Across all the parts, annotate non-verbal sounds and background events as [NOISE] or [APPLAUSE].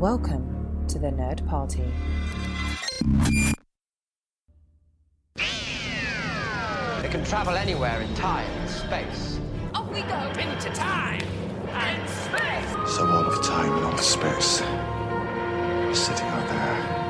Welcome to the Nerd Party. They can travel anywhere in time and space. Off we go into time and space. So all of time and all of space is sitting out there.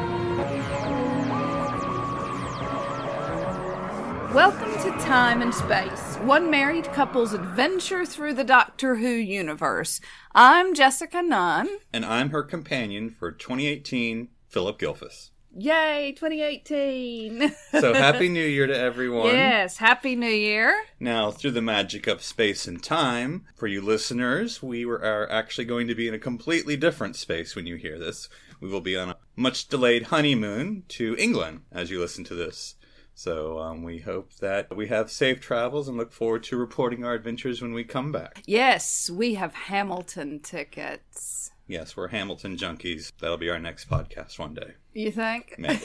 Welcome to Time and Space, one married couple's adventure through the Doctor Who universe. I'm Jessica Nunn. And I'm her companion for 2018, Phillip Gilfus. Yay, 2018. [LAUGHS] So happy new year to everyone. yes, Happy New Year. Now, through the magic of space and time, for you listeners, we were, are actually going to be in a completely different space when you hear this. We will be on a much delayed honeymoon to England as you listen to this. So um, we hope that we have safe travels and look forward to reporting our adventures when we come back. Yes, we have Hamilton tickets. Yes, we're Hamilton junkies. That'll be our next podcast one day. You think? Maybe.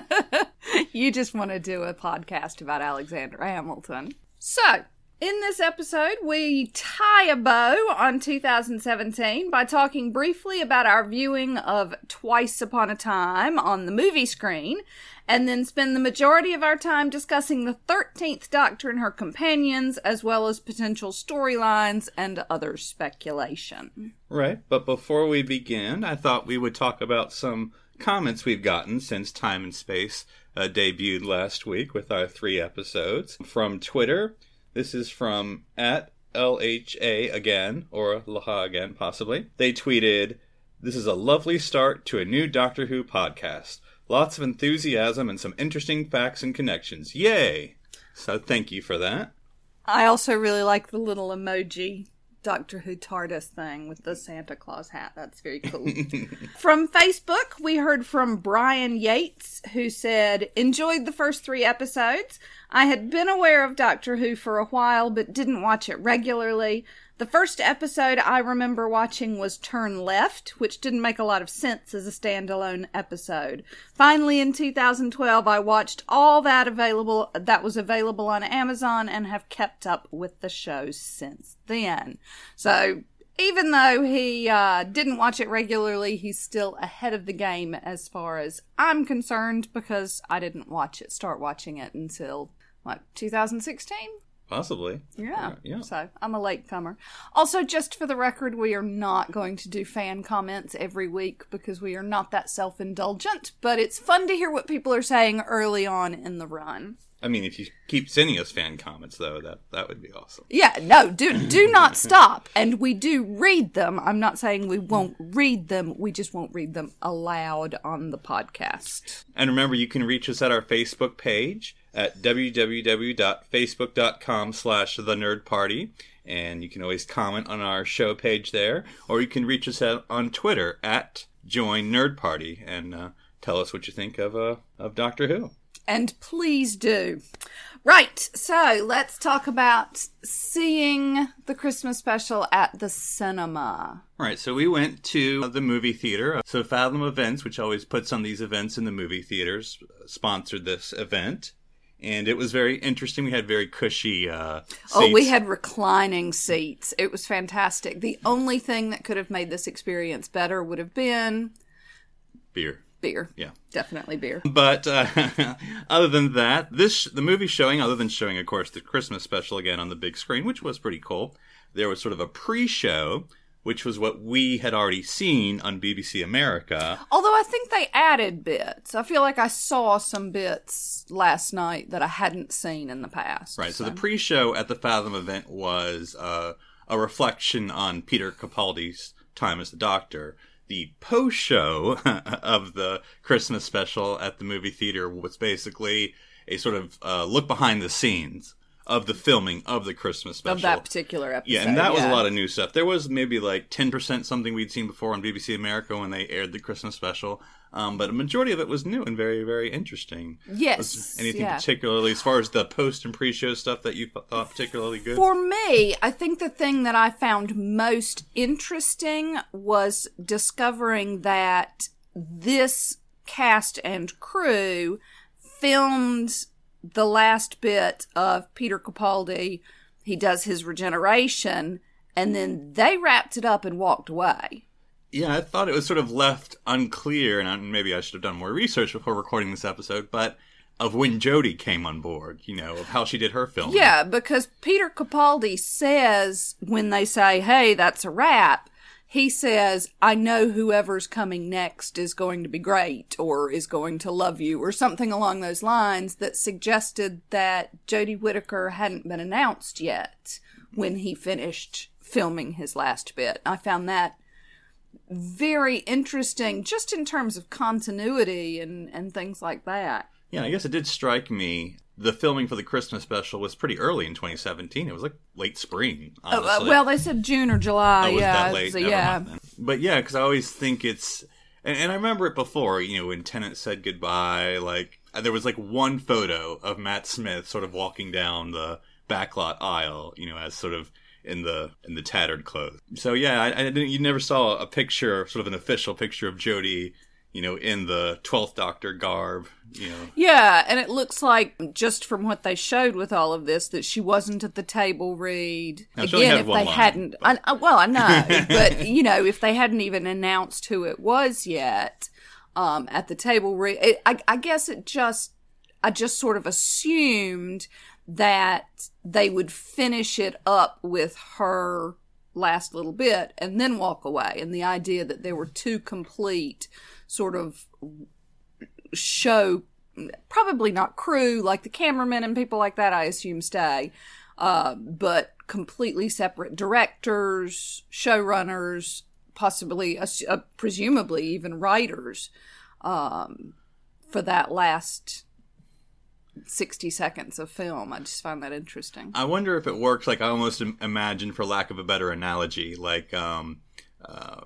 [LAUGHS] you just want to do a podcast about Alexander Hamilton. So, in this episode, we tie a bow on 2017 by talking briefly about our viewing of Twice Upon a Time on the movie screen, and then spend the majority of our time discussing the 13th Doctor and her companions, as well as potential storylines and other speculation. Right. But before we begin, I thought we would talk about some comments we've gotten since Time and Space uh, debuted last week with our three episodes. From Twitter, this is from at LHA again, or Laha again, possibly. They tweeted, This is a lovely start to a new Doctor Who podcast. Lots of enthusiasm and some interesting facts and connections. Yay! So thank you for that. I also really like the little emoji Doctor Who TARDIS thing with the Santa Claus hat. That's very cool. [LAUGHS] from Facebook, we heard from Brian Yates, who said, Enjoyed the first three episodes. I had been aware of Doctor Who for a while, but didn't watch it regularly. The first episode I remember watching was Turn Left, which didn't make a lot of sense as a standalone episode. Finally, in 2012, I watched all that available that was available on Amazon and have kept up with the show since then. So, even though he uh, didn't watch it regularly, he's still ahead of the game as far as I'm concerned because I didn't watch it, start watching it until what 2016. Possibly. Yeah. Yeah. So I'm a latecomer. Also, just for the record, we are not going to do fan comments every week because we are not that self indulgent, but it's fun to hear what people are saying early on in the run. I mean, if you keep sending us fan comments, though, that that would be awesome. Yeah, no, do do not stop. And we do read them. I'm not saying we won't read them. We just won't read them aloud on the podcast. And remember, you can reach us at our Facebook page at www.facebook.com slash the nerd party. And you can always comment on our show page there. Or you can reach us at, on Twitter at join nerd party and uh, tell us what you think of, uh, of Doctor Who. And please do. Right, so let's talk about seeing the Christmas special at the cinema. All right, so we went to the movie theater. So Fathom Events, which always puts on these events in the movie theaters, sponsored this event. And it was very interesting. We had very cushy uh, seats. Oh, we had reclining seats. It was fantastic. The only thing that could have made this experience better would have been beer. beer. Yeah. Definitely beer. But uh, [LAUGHS] other than that, this the movie showing, other than showing, of course, the Christmas special again on the big screen, which was pretty cool. There was sort of a pre-show, which was what we had already seen on BBC America. Although I think they added bits. I feel like I saw some bits last night that I hadn't seen in the past. Right. So the pre-show at the Fathom event was uh, a reflection on Peter Capaldi's time as the Doctor. The post-show [LAUGHS] of the Christmas special at the movie theater was basically a sort of uh, look behind the scenes of the filming of the Christmas special. of that particular episode. Yeah, and that was a lot of new stuff. There was maybe like 10% something we'd seen before on BBC America when they aired the Christmas special. Um, but a majority of it was new and very, very interesting. Yes, Was anything yeah. particularly, as far as the post and pre show stuff that you thought particularly good? For me, I think the thing that I found most interesting was discovering that this cast and crew filmed the last bit of Peter Capaldi. He does his regeneration, and then they wrapped it up and walked away. Yeah, I thought it was sort of left unclear, and maybe I should have done more research before recording this episode, but of when Jodie came on board, you know, of how she did her film. Yeah, because Peter Capaldi says when they say, "Hey, that's a wrap," he says, "I know whoever's coming next is going to be great or is going to love you" or something along those lines that suggested that Jodie Whittaker hadn't been announced yet when he finished filming his last bit. I found that very interesting just in terms of continuity and and things like that. Yeah, I guess it did strike me. The filming for the Christmas special was pretty early in 2017. It was like late spring. Oh, uh, well, they said June or July. Oh, was yeah, that late? so yeah. But yeah, because I always think it's, and, and I remember it before. You know, when Tennant said goodbye, like uh, there was like one photo of Matt Smith sort of walking down the backlot aisle. You know, as sort of in the in the tattered clothes. So yeah, I, I didn't. You never saw a picture, sort of an official picture of Jodie. You know, in the Twelfth Doctor garb. You know, Yeah, and it looks like just from what they showed with all of this that she wasn't at the table read. No, Again, if they line, hadn't, I, I- well, I know, [LAUGHS] but you know, if they hadn't even announced who it was yet um, at the table read, it, I, I guess it just, I just sort of assumed that they would finish it up with her last little bit and then walk away, and the idea that there were two complete sort of show probably not crew like the cameramen and people like that i assume stay uh, but completely separate directors showrunners possibly uh, presumably even writers um, for that last 60 seconds of film i just find that interesting I wonder if it works. Like I almost imagine, for lack of a better analogy, like um, uh,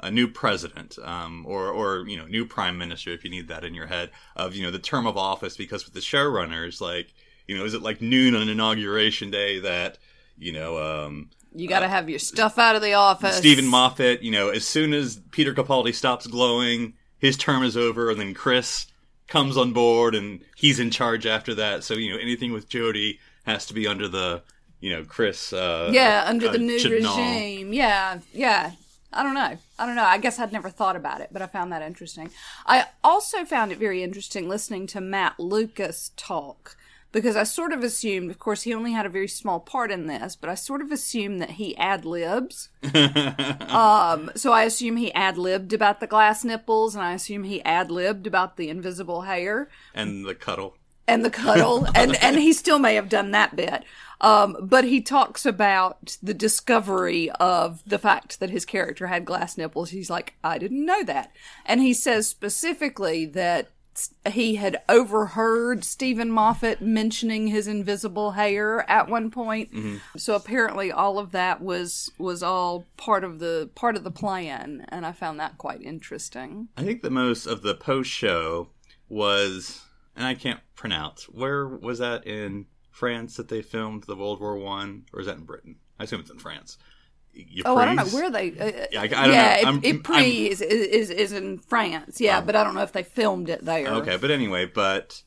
a new president, um, or or you know, new prime minister, if you need that in your head, of you know the term of office. Because with the showrunners, like you know, is it like noon on inauguration day that you know um, you got to have your stuff out of the office Steven Moffat, you know, as soon as Peter Capaldi stops glowing, his term is over, and then Chris comes on board and he's in charge after that. So you know, anything with Jodie has to be under the you know Chris. Uh, yeah under uh, the new Chibnall. regime yeah yeah i don't know i don't know i guess i'd never thought about it but i found that interesting i also found it very interesting listening to matt lucas talk because i sort of assumed of course he only had a very small part in this but i sort of assumed that he ad-libs [LAUGHS] um so i assume he ad-libbed about the glass nipples and i assume he ad-libbed about the invisible hair. And the cuddle. and the cuddle. [LAUGHS] And and he still may have done that bit. Um but he talks about the discovery of the fact that his character had glass nipples. He's like i didn't know that. And he says specifically that he had overheard Steven Moffat mentioning his invisible hair at one point. Mm-hmm. So apparently all of that was was all part of the part of the plan and I found that quite interesting. I think the most of the post show was, and I can't pronounce. Where was that in France that they filmed the World War One, or is that in Britain? I assume it's in France. Oh, I don't know where they. Uh, Yeah, I- I don't yeah, know. I'm- It, pre I'm- is, is is in France. Yeah, but I don't know if they filmed it there. Okay, but anyway, but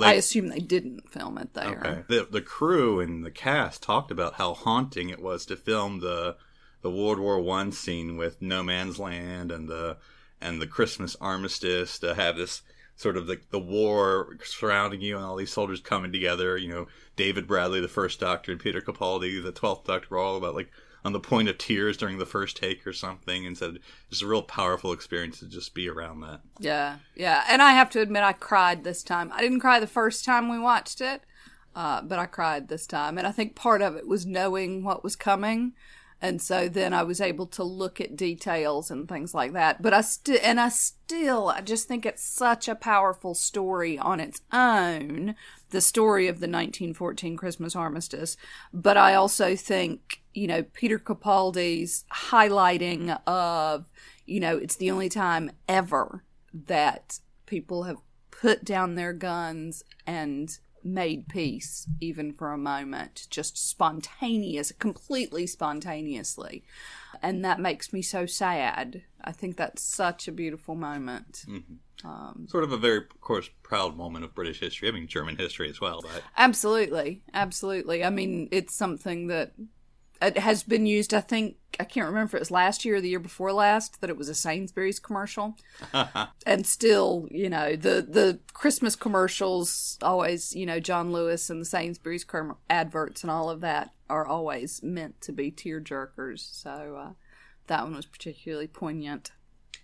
I assume they didn't film it there. Okay. The the crew and the cast talked about how haunting it was to film the the World War One scene with No Man's Land and the and the Christmas armistice to have this sort of the the war surrounding you and all these soldiers coming together. You know, David Bradley, the first Doctor, and Peter Capaldi, the twelfth Doctor, were all about like on the point of tears during the first take or something, and said it's a real powerful experience to just be around that. Yeah, yeah. And I have to admit, I cried this time. I didn't cry the first time we watched it, uh, but I cried this time. And I think part of it was knowing what was coming. And so then I was able to look at details and things like that. But I still, and I still, I just think it's such a powerful story on its own, the story of the 1914 Christmas armistice. But I also think, you know, Peter Capaldi's highlighting of, you know, it's the only time ever that people have put down their guns and made peace, even for a moment, just spontaneous, completely spontaneously. And that makes me so sad. I think that's such a beautiful moment. Mm-hmm. Um, sort of a very, of course, proud moment of British history. I mean, German history as well, but. Absolutely. Absolutely. I mean, it's something that it has been used. I think I can't remember if it was last year or the year before last that it was a Sainsbury's commercial, [LAUGHS] and still, you know, the the Christmas commercials always, you know, John Lewis and the Sainsbury's com- adverts and all of that are always meant to be tear jerkers. So uh, that one was particularly poignant.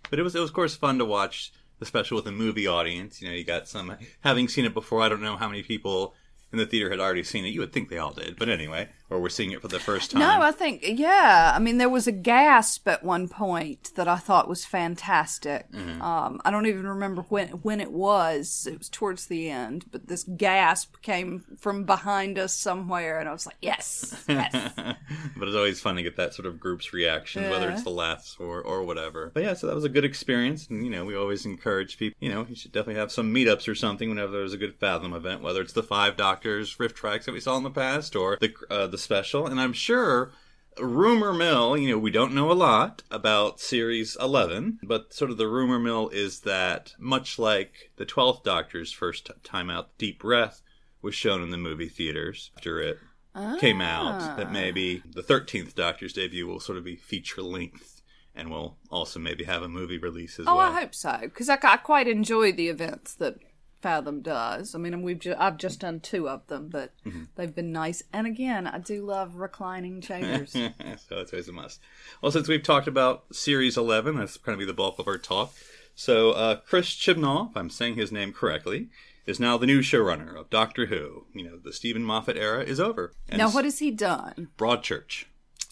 But it was, it was of course fun to watch the special with a movie audience. You know, you got some having seen it before. I don't know how many people in the theater had already seen it. You would think they all did, but anyway, or we're seeing it for the first time. No, I think yeah. I mean, there was a gasp at one point that I thought was fantastic. Mm-hmm. Um, I don't even remember when when it was. It was towards the end, but this gasp came from behind us somewhere, and I was like, "Yes, yes." [LAUGHS] but it's always fun to get that sort of group's reaction, whether it's the laughs or, or whatever. But yeah, so that was a good experience. And, you know, we always encourage people, you know, you should definitely have some meetups or something whenever there's a good Fathom event, whether it's the Five Doctors riff tracks that we saw in the past or the, uh, the special. And I'm sure rumor mill, you know, we don't know a lot about series 11, but sort of the rumor mill is that much like the 12th Doctor's first time out, Deep Breath was shown in the movie theaters after it came out, that ah. maybe the 13th Doctor's debut will sort of be feature length and will also maybe have a movie release as Oh, well. Oh, I hope so because I, I quite enjoy the events that Fathom does. I mean, we've ju- I've just done two of them, but Mm-hmm. they've been nice. And again, I do love reclining chairs. [LAUGHS] so that's always a must. Well, since we've talked about Series 11, that's going to be the bulk of our talk. So, uh, Chris Chibnall, if I'm saying his name correctly, is now the new showrunner of Doctor Who. You know, the Steven Moffat era is over. And now, what has he done? Broadchurch.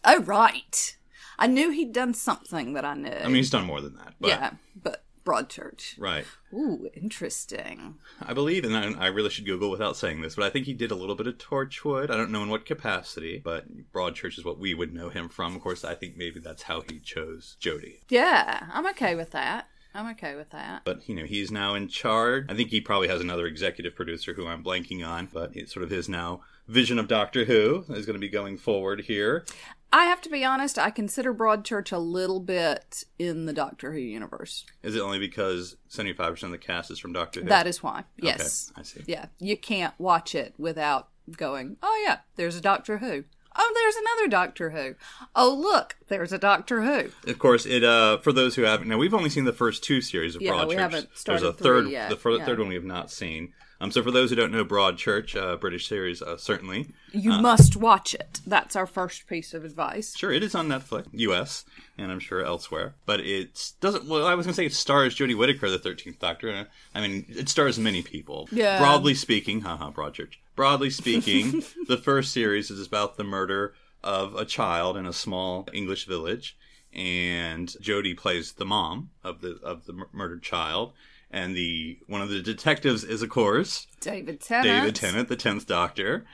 Oh, right. I knew he'd done something that I knew. I mean, he's done more than that. But, yeah, but Broadchurch. Right. Ooh, interesting. I believe, and I, I really should Google without saying this, but I think he did a little bit of Torchwood. I don't know in what capacity, but Broadchurch is what we would know him from. Of course, I think maybe that's how he chose Jodie. Yeah, I'm okay with that. I'm okay with that. But you know, he's now in charge. I think he probably has another executive producer who I'm blanking on, but it's sort of his now vision of Doctor Who is going to be going forward here. I have to be honest, I consider Broadchurch a little bit in the Doctor Who universe. Is it only because 75% of the cast is from Doctor Who? That is why. Yes. I see. Yeah, you can't watch it without going, oh, yeah, there's a Doctor Who. Oh, there's another Doctor Who. Oh, look, there's a Doctor Who. Of course, it uh for those who haven't now we've only seen the first two series of Yeah, Broadchurch. we haven't started There's a third yet, the fir- yeah. third one we have not seen. Um so for those who don't know Broadchurch, uh British series uh, certainly. You must watch it. That's our first piece of advice. Sure, it is on Netflix, US, and I'm sure elsewhere. But it doesn't. Well, I was going to say it stars Jodie Whittaker, the Thirteenth Doctor. I mean, it stars many people. Yeah. Broadly speaking, haha, Broadchurch. Broadly speaking, [LAUGHS] the first series is about the murder of a child in a small English village, and Jodie plays the mom of the of the mur- murdered child. And the one of the detectives is, of course, David Tennant. David Tennant, the tenth Doctor,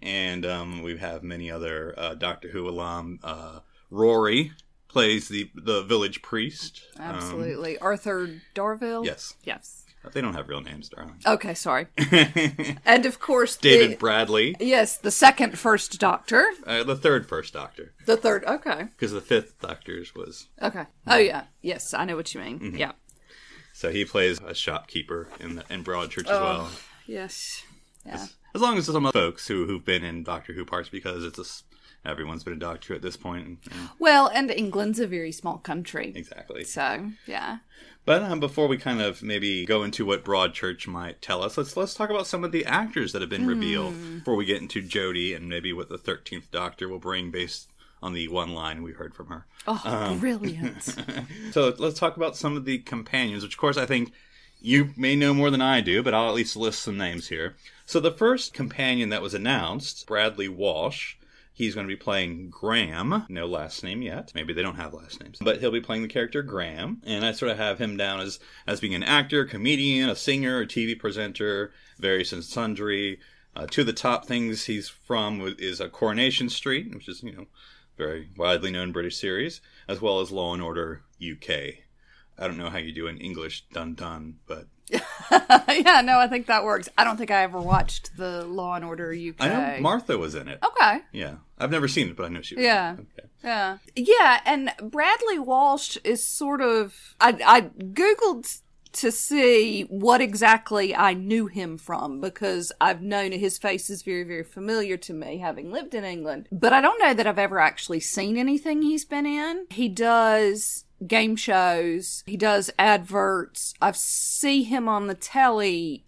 and um, we have many other uh, Doctor Who alum. Uh, Rory plays the the village priest. Um, Absolutely. Arthur Darvill? yes, Yes. They don't have real names, darling. Okay, sorry. [LAUGHS] and of course, David the, Bradley, yes, the second first Doctor. uh, the third first Doctor, The third. Okay. because the fifth Doctor's was Okay. Oh, yeah. Yes, I know what you mean. Mm-hmm. Yeah. so he plays a shopkeeper in the, in Broadchurch Oh. as well. Yes. Yeah. As long as there's some folks who who've been in Doctor Who parts because it's a everyone's been a Doctor at this point. And, Well, and England's a very small country. exactly. So, yeah. But um, before we kind of maybe go into what Broadchurch might tell us, let's let's talk about some of the actors that have been revealed before we get into Jodie and maybe what the Thirteenth Doctor will bring based on the one line we heard from her. Oh, Um, brilliant. [LAUGHS] So let's talk about some of the companions, which of course I think you may know more than I do, but I'll at least list some names here. So the first companion that was announced, Bradley Walsh. He's going to be playing Graham. No last name yet. Maybe they don't have last names. But he'll be playing the character Graham. And I sort of have him down as, as being an actor, comedian, a singer, a TV presenter, various and sundry. Uh, two of the top things he's from is a Coronation Street, which is, you know, very widely known British series, as well as Law and Order UK. I don't know how you do an English dun dun, but [LAUGHS] yeah, no, I think that works. I don't think I ever watched the Law and Order UK. I know Martha was in it. Okay. Yeah, I've never seen it, but I know she was. Yeah. Okay. Yeah. Yeah, and Bradley Walsh is sort of I I googled to see what exactly I knew him from because I've known his face is very, very familiar to me having lived in England. But I don't know that I've ever actually seen anything he's been in. He does game shows, he does adverts. I see him on the telly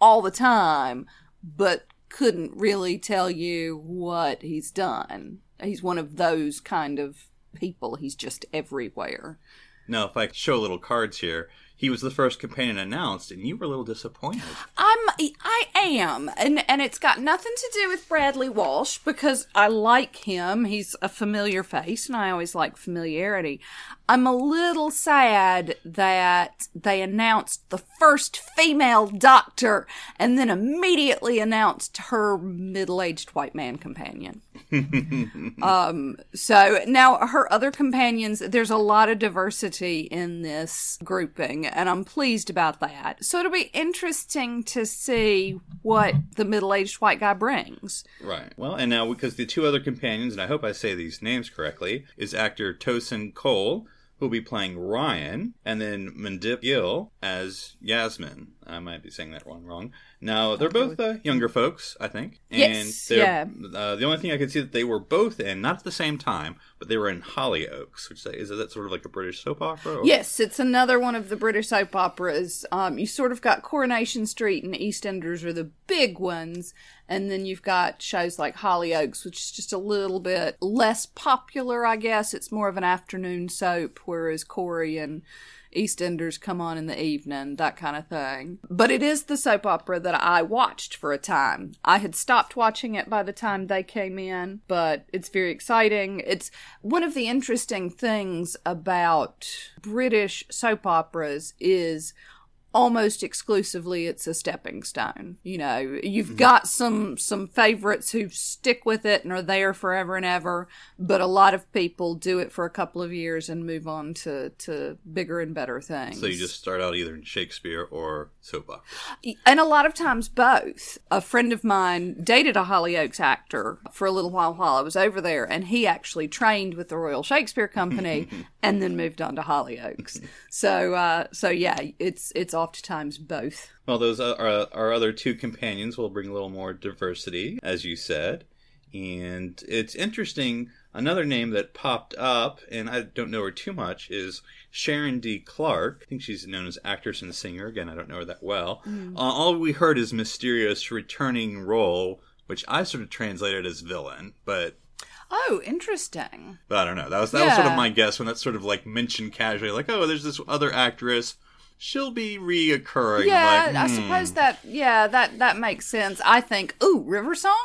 all the time, but couldn't really tell you what he's done. He's one of those kind of people. He's just everywhere. Now, if I show little cards here, he was the first companion announced, and you were a little disappointed. I'm I am, and and it's got nothing to do with Bradley Walsh because I like him. He's a familiar face, and I always like familiarity. I'm a little sad that they announced the first female doctor, and then immediately announced her middle-aged white man companion. [LAUGHS] um, so now her other companions, there's a lot of diversity in this grouping, and I'm pleased about that. So it'll be interesting to see what the middle aged white guy brings. Right. Well, and now because the two other companions, and I hope I say these names correctly, is actor Tosin Cole, who'll be playing Ryan, and then Mandip Gill as Yasmin. I might be saying that one wrong. Now they're both uh, younger folks, I think. And Yes, yeah. Uh, the only thing I could see that they were both in, not at the same time, but they were in Hollyoaks, which is that sort of like a British soap opera? or- Yes, it's another one of the British soap operas. Um, you sort of got Coronation Street and EastEnders are the big ones, and then you've got shows like Hollyoaks, which is just a little bit less popular, I guess. It's more of an afternoon soap, whereas Corrie and EastEnders come on in the evening, that kind of thing. But it is the soap opera that I watched for a time. I had stopped watching it by the time they came in, but it's very exciting. It's one of the interesting things about British soap operas is almost exclusively it's a stepping stone you know you've got some some favorites who stick with it and are there forever and ever but a lot of people do it for a couple of years and move on to to bigger and better things So you just start out either in Shakespeare or soap opera. and a lot of times both. A friend of mine dated a Hollyoaks actor for a little while while I was over there, and he actually trained with the Royal Shakespeare Company [LAUGHS] and then moved on to Hollyoaks. So, uh, so yeah, it's it's oftentimes both. Well, those are our, our other two companions will bring a little more diversity, as you said. And it's interesting. Another name that popped up, and I don't know her too much, is Sharon D. Clarke. I think she's known as actress and singer. Again, I don't know her that well. Uh, all we heard is mysterious returning role, which I sort of translated as villain, but Oh, interesting. but I don't know. That was that was sort of my guess when that's sort of like mentioned casually, like, oh, there's this other actress. She'll be reoccurring. Yeah, like, I hmm. suppose that yeah that that makes sense. I think ooh River Song.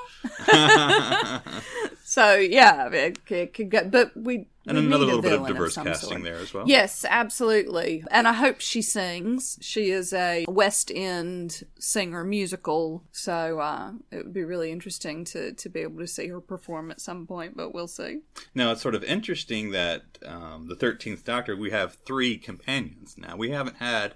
[LAUGHS] [LAUGHS] so yeah, it, it could go, but we and we another need a little bit of diverse some casting sort. there as well. Yes, absolutely. And I hope she sings. She is a West End singer musical, so uh, it would be really interesting to, to be able to see her perform at some point, but we'll see. Now it's sort of interesting that um, the Thirteenth Doctor we have three companions. Now we haven't had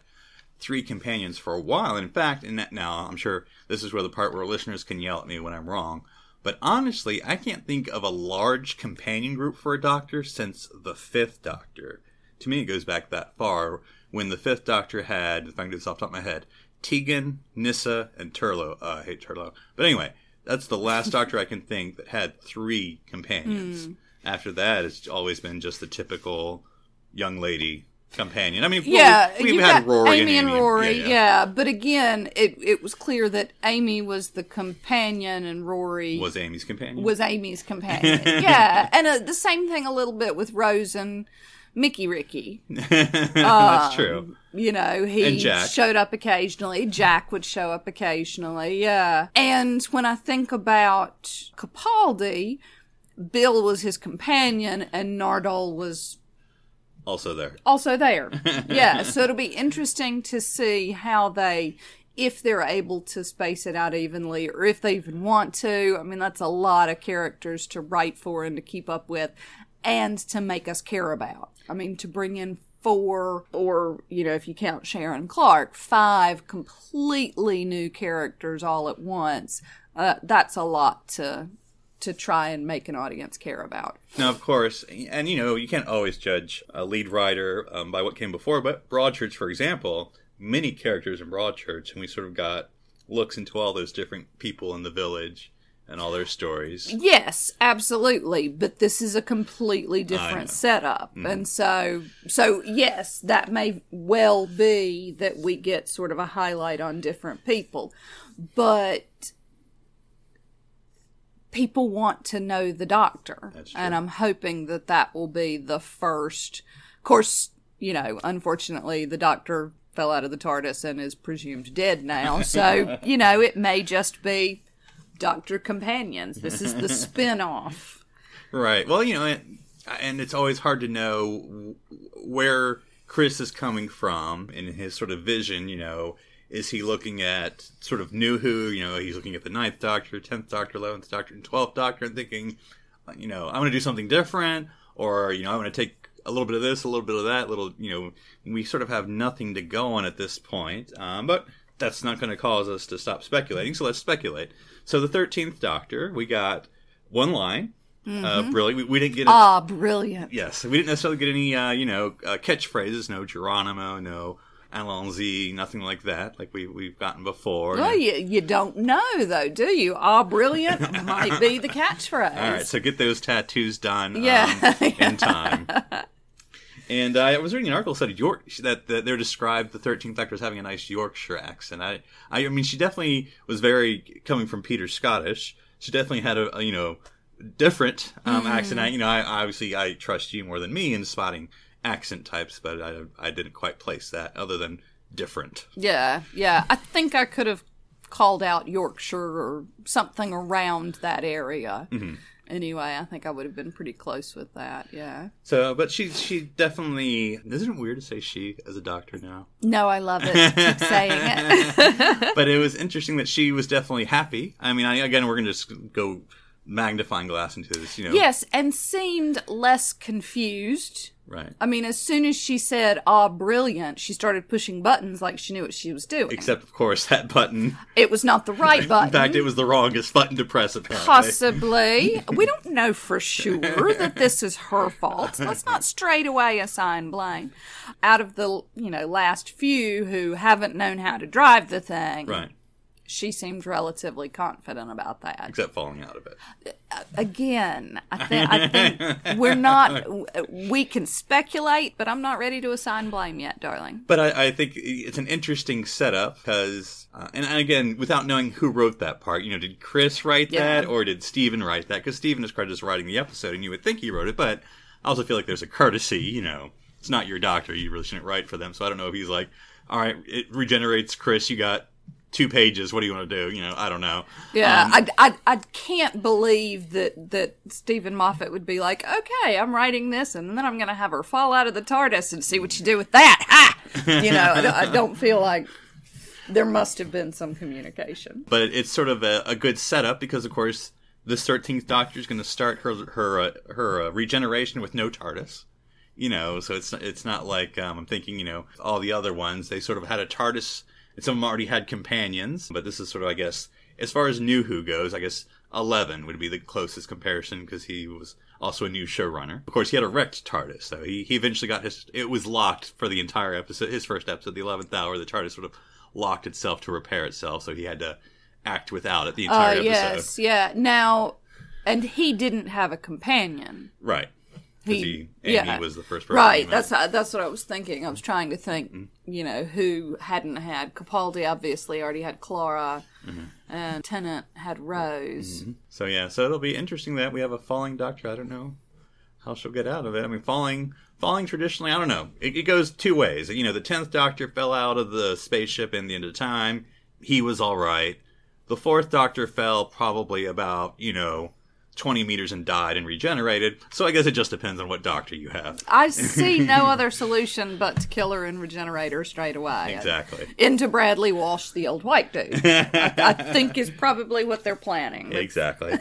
three companions for a while. And in fact, in that now I'm sure this is where the part where listeners can yell at me when I'm wrong. But honestly, I can't think of a large companion group for a Doctor since the Fifth Doctor. To me, it goes back that far when the Fifth Doctor had, if I can do this off the top of my head, Tegan, Nyssa, and Turlough. Uh, I hate Turlough. But anyway, that's the last Doctor I can think that had three companions. Hmm. After that, it's always been just the typical young lady companion. I mean, Yeah, we, you've had Rory Amy and and Rory. yeah, Yeah, yeah. but again, it it was clear that Amy was the companion and Rory Was Amy's companion? was Amy's companion. [LAUGHS] yeah, and uh, the same thing a little bit with Rose and Mickey Ricky. [LAUGHS] That's true. You know, he showed up occasionally. Jack would show up occasionally, yeah. And when I think about Capaldi, Bill was his companion and Nardole was Also there. also there. [LAUGHS] yeah, so it'll be interesting to see how they if they're able to space it out evenly or if they even want to. I mean, that's a lot of characters to write for and to keep up with and to make us care about. I mean, to bring in four or, you know, if you count Sharon Clarke, five completely new characters all at once. Uh, that's a lot to to try and make an audience care about. Now, of course, and you know, you can't always judge a lead writer um, by what came before, but Broadchurch, for example, many characters in Broadchurch, and we sort of got looks into all those different people in the village and all their stories. Yes, absolutely. But this is a completely different setup. And so so yes, that may well be that we get sort of a highlight on different people. But people want to know the doctor. And I'm hoping that that will be the first. Of course, you know, unfortunately, the doctor fell out of the TARDIS and is presumed dead now. [LAUGHS] So, you know, it may just be Doctor Companions. This is the [LAUGHS] spin off. Right. Well, you know, and, and it's always hard to know where Chris is coming from in his sort of vision. You know, is he looking at sort of New Who? You know, he's looking at the Ninth Doctor, Tenth Doctor, Eleventh Doctor, and Twelfth Doctor, and thinking, you know, I'm going to do something different, or you know, I'm going to take a little bit of this, a little bit of that, little, you know, we sort of have nothing to go on at this point. Um, but that's not going to cause us to stop speculating. So let's speculate. So the Thirteenth Doctor, we got one line. Uh, brilliant. We, we didn't get Ah, brilliant. Yes, we didn't necessarily get any, uh, you know, uh, catchphrases. No Geronimo, no Allons-y, nothing like that, like we we've gotten before. Well, you, you don't know, though, do you? Ah, brilliant [LAUGHS] might be the catchphrase. All right, so get those tattoos done um, Yeah. [LAUGHS] in time. And I was reading an article that said York that, that they're described the Thirteenth Doctor as having a nice Yorkshire accent. I, I mean, she definitely was very coming from Peter Scottish. She definitely had a, a you know different um, accent. I, you know, I obviously I trust you more than me in spotting accent types, but I I didn't quite place that other than different. Yeah, yeah. I think I could have called out Yorkshire or something around that area. Mm-hmm. Anyway, I think I would have been pretty close with that. Yeah. So, but she she definitely isn't it weird to say she as a doctor now? No, I love it. Keep saying it. [LAUGHS] but it was interesting that she was definitely happy. I mean, I, again, we're gonna just go magnifying glass into this, you know. yes, and seemed less confused. Right. I mean, as soon as she said, ah, brilliant, she started pushing buttons like she knew what she was doing. Except, of course, that button. it was not the right [LAUGHS] button. In fact, it was the wrongest button to press. Apparently. Possibly. [LAUGHS] we don't know for sure that this is her fault. Let's not straight away assign blame. Out of the, you know, last few who haven't known how to drive the thing, Right. She seemed relatively confident about that. Except falling out of it. Again, I, th- I [LAUGHS] think we're not, we can speculate, but I'm not ready to assign blame yet, darling. But I, I think it's an interesting setup because, uh, and again, without knowing who wrote that part, you know, did Chris write Yeah. that or did Steven write that? Because Steven is credited as writing the episode, and you would think he wrote it, but I also feel like there's a courtesy, you know, it's not your doctor, you really shouldn't write for them. So I don't know if he's like, all right, it regenerates Chris, you got two pages, what do you want to do? You know, I don't know. Yeah, Um, I, I, I can't believe that, that Steven Moffat would be like, okay, I'm writing this, and then I'm going to have her fall out of the TARDIS and see what you do with that. Ha! You know, I, don't- I don't feel like there must have been some communication. but it's sort of a, a good setup because, of course, the Thirteenth Doctor is going to start her her uh, her uh, regeneration with no TARDIS. You know, so it's it's not like um, I'm thinking. You know, all the other ones they sort of had a TARDIS, and some of them already had companions. But this is sort of, I guess, as far as New Who goes, I guess Eleven would be the closest comparison because he was also a new showrunner. Of course, he had a wrecked TARDIS, so he, he eventually got his. It was locked for the entire episode. His first episode, the eleventh hour, the TARDIS sort of locked itself to repair itself, so he had to act without it the Oh, entire episode. yes, yeah. Now, and he didn't have a companion. Right. He- Amy yeah. was the first person. Right, he met. that's that's what I was thinking. I was trying to think, Mm-hmm. you know, who hadn't had Capaldi. Obviously, already had Clara, Mm-hmm. and Tennant had Rose. So yeah, so it'll be interesting that we have a falling doctor. I don't know how she'll get out of it. I mean, falling, falling traditionally, I don't know. It, it goes two ways. You know, the tenth Doctor fell out of the spaceship in the end of time. He was all right. The fourth Doctor fell probably about you know twenty meters and died and regenerated. So I guess it just depends on what Doctor you have. I [LAUGHS] see no other solution but to kill her and regenerate her straight away. Exactly. Into Bradley Walsh, the old white dude. I, I think is probably what they're planning. [LAUGHS] Exactly.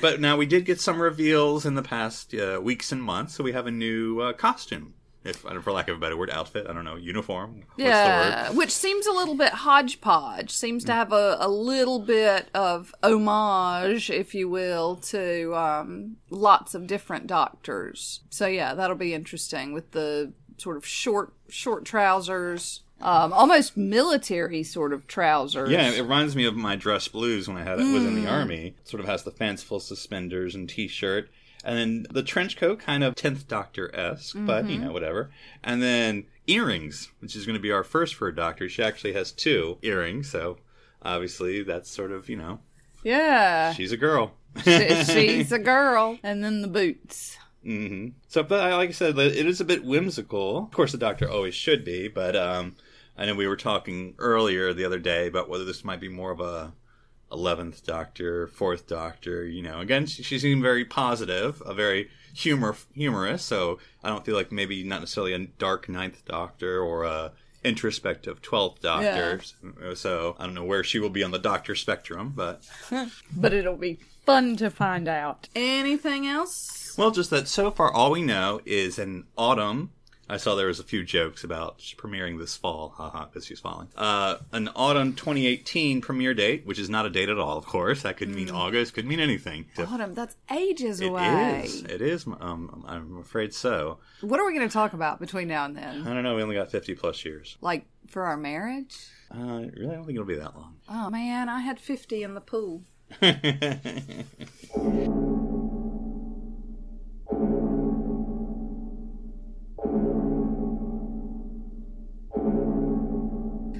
but now we did get some reveals in the past uh, weeks and months, so we have a new uh, costume, if for lack of a better word, outfit. I don't know, uniform. Yeah, which seems a little bit hodgepodge. Seems to have a, a little bit of homage, if you will, to um, lots of different doctors. So yeah, that'll be interesting with the sort of short short trousers, um, almost military sort of trousers. Yeah, it reminds me of my dress blues when I had it was in the army. It sort of has the fanciful suspenders and t-shirt, and then the trench coat, kind of tenth Doctor esque, but you know whatever. And then earrings, which is going to be our first for a doctor. She actually has two earrings, so obviously that's sort of you know yeah. she's a girl. She- [LAUGHS] she's a girl, and then the boots. hmm So, but like I said, it is a bit whimsical. Of course, the doctor always should be, but um, I know we were talking earlier the other day about whether this might be more of a eleventh Doctor, fourth Doctor. You know, again, she, she seemed very positive, a very humor humorous. So I don't feel like maybe not necessarily a dark ninth Doctor or a introspective twelfth Doctor. So I don't know where she will be on the Doctor spectrum, but [LAUGHS] But it'll be fun to find out. Anything else? Well, just that so far all we know is an autumn. I saw there was a few jokes about premiering this fall, haha, because she's falling. Uh, an autumn 2018 premiere date, which is not a date at all, of course. That could mean August, could mean anything. Autumn, that's ages It away. is. It is. Um, I'm afraid so. What are we going to talk about between now and then? I don't know. We only got 50 plus years. Like for our marriage? Uh, really, I don't think it'll be that long. Oh man, I had 50 in the pool. [LAUGHS]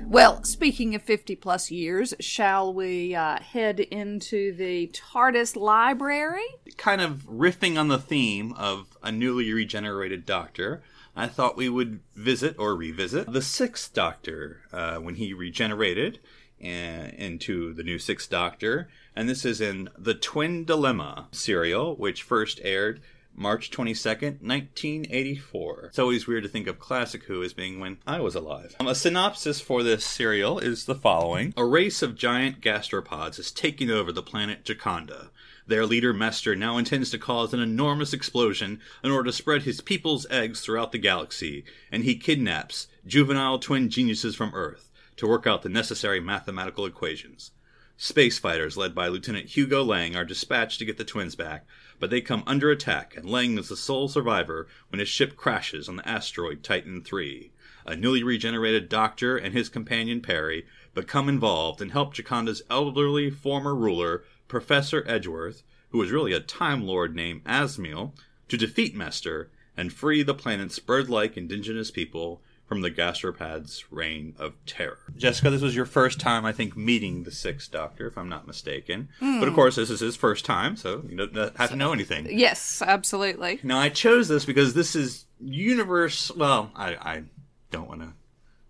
Well, speaking of 50 plus years, shall we uh, head into the TARDIS library? kind of riffing on the theme of a newly regenerated doctor, I thought we would visit or revisit the Sixth Doctor uh, when he regenerated uh, into the new Sixth Doctor. And this is in the Twin Dilemma serial, which first aired March 22nd, 1984. It's always weird to think of Classic Who as being when I was alive. Um, a synopsis for this serial is the following A race of giant gastropods is taking over the planet Jaconda. Their leader, Mestor, now intends to cause an enormous explosion in order to spread his people's eggs throughout the galaxy, and he kidnaps juvenile twin geniuses from Earth to work out the necessary mathematical equations. Space fighters led by Lieutenant Hugo Lang are dispatched to get the twins back, but they come under attack, and Lang is the sole survivor when his ship crashes on the asteroid Titan III. A newly regenerated doctor and his companion Peri become involved and help Jaconda's elderly former ruler, Professor Edgeworth, who is really a Time Lord named Azmael, to defeat Mestor and free the planet's bird like indigenous people from the gastropods' reign of terror. Jessica, this was your first time, I think, meeting the Sixth Doctor, if I'm not mistaken. But of hmm. course, this is his first time, so you don't have to know anything. Yes, absolutely. Now, I chose this because this is universe. Well, I, I don't want to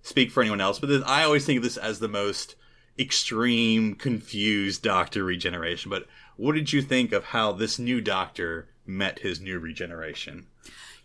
speak for anyone else, but this, I always think of this as the most extreme, confused Doctor regeneration. But what did you think of how this new Doctor met his new regeneration?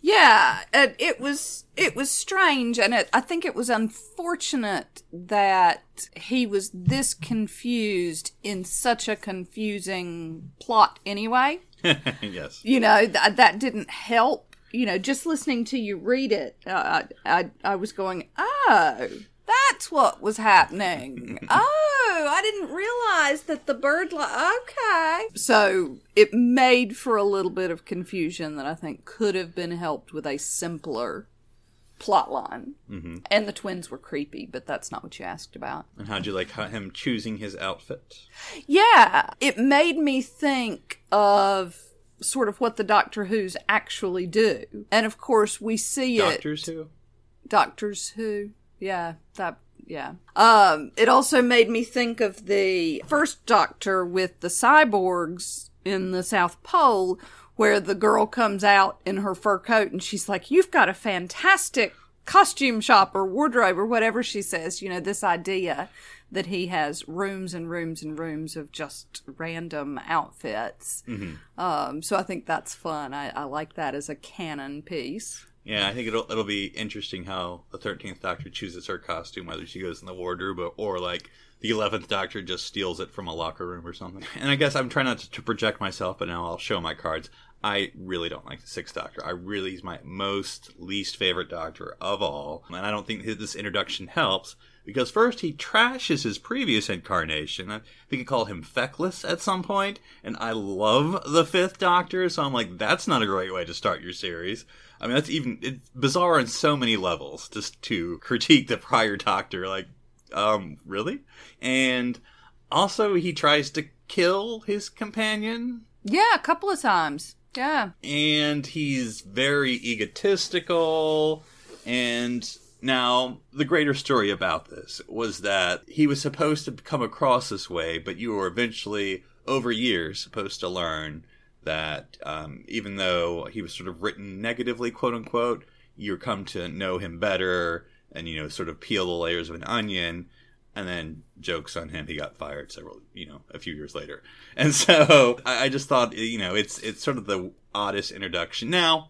Yeah, it, it was it was strange, and it, I think it was unfortunate that he was this confused in such a confusing plot. Anyway, [LAUGHS] yes. you know th- that didn't help. You know, just listening to you read it, uh, I I was going, oh, that's what was happening. [LAUGHS] oh, I didn't realize that the bird. Li- okay, so it made for a little bit of confusion that I think could have been helped with a simpler plot line. Mm-hmm. And the twins were creepy, but that's not what you asked about. And how'd you like him choosing his outfit? Yeah, it made me think of sort of what the Doctor Who's actually do. And of course, we see it. Doctors Who? Doctors Who. Yeah, that yeah. Um it also made me think of the first Doctor with the cyborgs in the South Pole where the girl comes out in her fur coat and she's like, "You've got a fantastic costume shop or wardrobe or whatever she says, you know, this idea that he has rooms and rooms and rooms of just random outfits. Um, so I think that's fun. I, I like that as a canon piece. Yeah, I think it'll it'll be interesting how the thirteenth Doctor chooses her costume, whether she goes in the wardrobe or, or like the eleventh Doctor just steals it from a locker room or something. And I guess I'm trying not to, to project myself, but now I'll show my cards. I really don't like the Sixth Doctor. I really he's my most least favorite Doctor of all, and I don't think this introduction helps because first he trashes his previous incarnation. I think he called him feckless at some point, and I love the Fifth Doctor, so I'm like, that's not a great way to start your series. I mean, that's even it's bizarre on so many levels. Just to [LAUGHS] critique the prior Doctor, like, um, really? And also, he tries to kill his companion, Yeah, a couple of times. Yeah. and he's very egotistical. And now, the greater story about this was that he was supposed to come across this way, but you were eventually, over years, supposed to learn that um, even though he was sort of written negatively, quote unquote, you come to know him better and, you know, sort of peel the layers of an onion. And then jokes on him, he got fired several, you know, a few years later. [LAUGHS] And so I, I just thought, you know, it's it's sort of the oddest introduction. Now,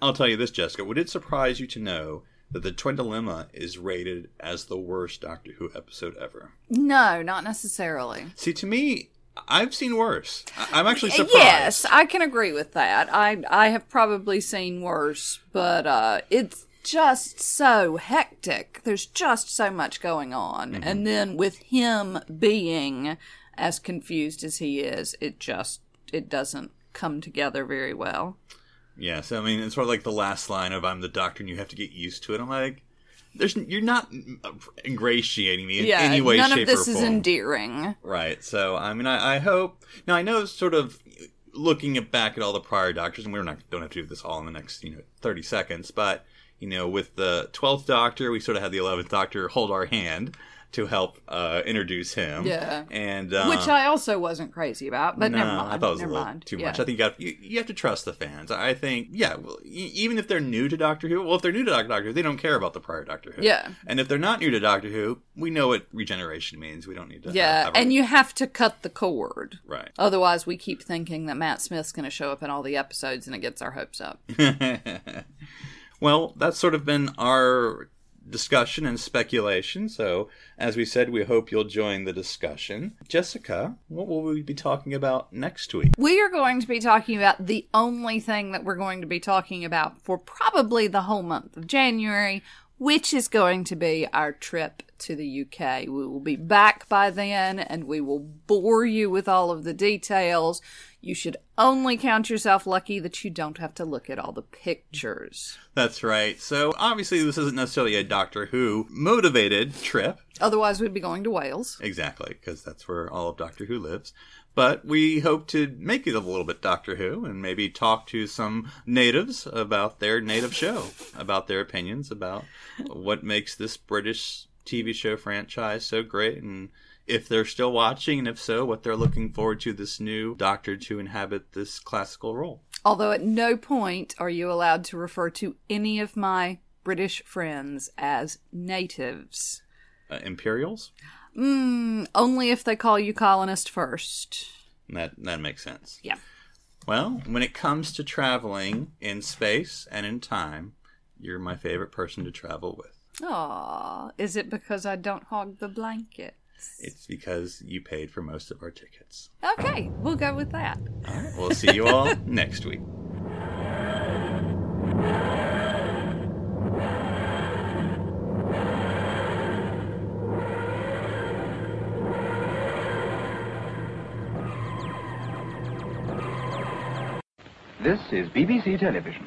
I'll tell you this, Jessica. Would it surprise you to know that the Twin Dilemma is rated as the worst Doctor Who episode ever? No, not necessarily. See, to me, I've seen worse. I'm actually surprised. Yes, I can agree with that. I I have probably seen worse, but uh it's just so hectic. There's just so much going on. Mm-hmm. And then with him being as confused as he is, it just it doesn't come together very well. Yeah, so I mean, it's sort of like the last line of "I'm the Doctor and you have to get used to it." I'm like, "There's, you're not ingratiating me in yeah, any way, none shape, of this or is form." endearing. Right. So I mean, I, I hope. Now I know, sort of, looking at back at all the prior Doctors, and we're not don't have to do this all in the next you know thirty seconds, but you know, with the twelfth Doctor, we sort of had the eleventh Doctor hold our hand to help uh, introduce him. Yeah. And uh, Which I also wasn't crazy about, but no, never mind. I thought it was never a little mind. too Yeah. much. I think you have, you, you have to trust the fans. I think, yeah, well, even if they're new to Doctor Who, well, if they're new to Doctor Who, they don't care about the prior Doctor Who. Yeah. And if they're not new to Doctor Who, we know what regeneration means. We don't need to. Yeah, have a- and you have to cut the cord. Right. Otherwise, we keep thinking that Matt Smith's going to show up in all the episodes and it gets our hopes up. [LAUGHS] well, that's sort of been our discussion and speculation. So, as we said, we hope you'll join the discussion. Jessica, what will we be talking about next week? We are going to be talking about the only thing that we're going to be talking about for probably the whole month of January, which is going to be our trip to the UK. We will be back by then and we will bore you with all of the details. You should only count yourself lucky that you don't have to look at all the pictures. That's right. So, obviously, this isn't necessarily a Doctor Who motivated trip. Otherwise, we'd be going to Wales. Exactly, because that's where all of Doctor Who lives. But we hope to make it a little bit Doctor Who and maybe talk to some natives about their native show, about their opinions about what makes this British TV show franchise so great and if they're still watching and if so, what they're looking forward to this new Doctor to inhabit this classical role. Although at no point are you allowed to refer to any of my British friends as natives. Uh, Imperials? Mm, only if they call you colonist first. That that makes sense. Yeah. Well, when it comes to traveling in space and in time, you're my favorite person to travel with. Aw, is it because I don't hog the blanket? It's because you paid for most of our tickets. Okay, we'll go with that. We'll see you all [LAUGHS] next week. This is BBC Television.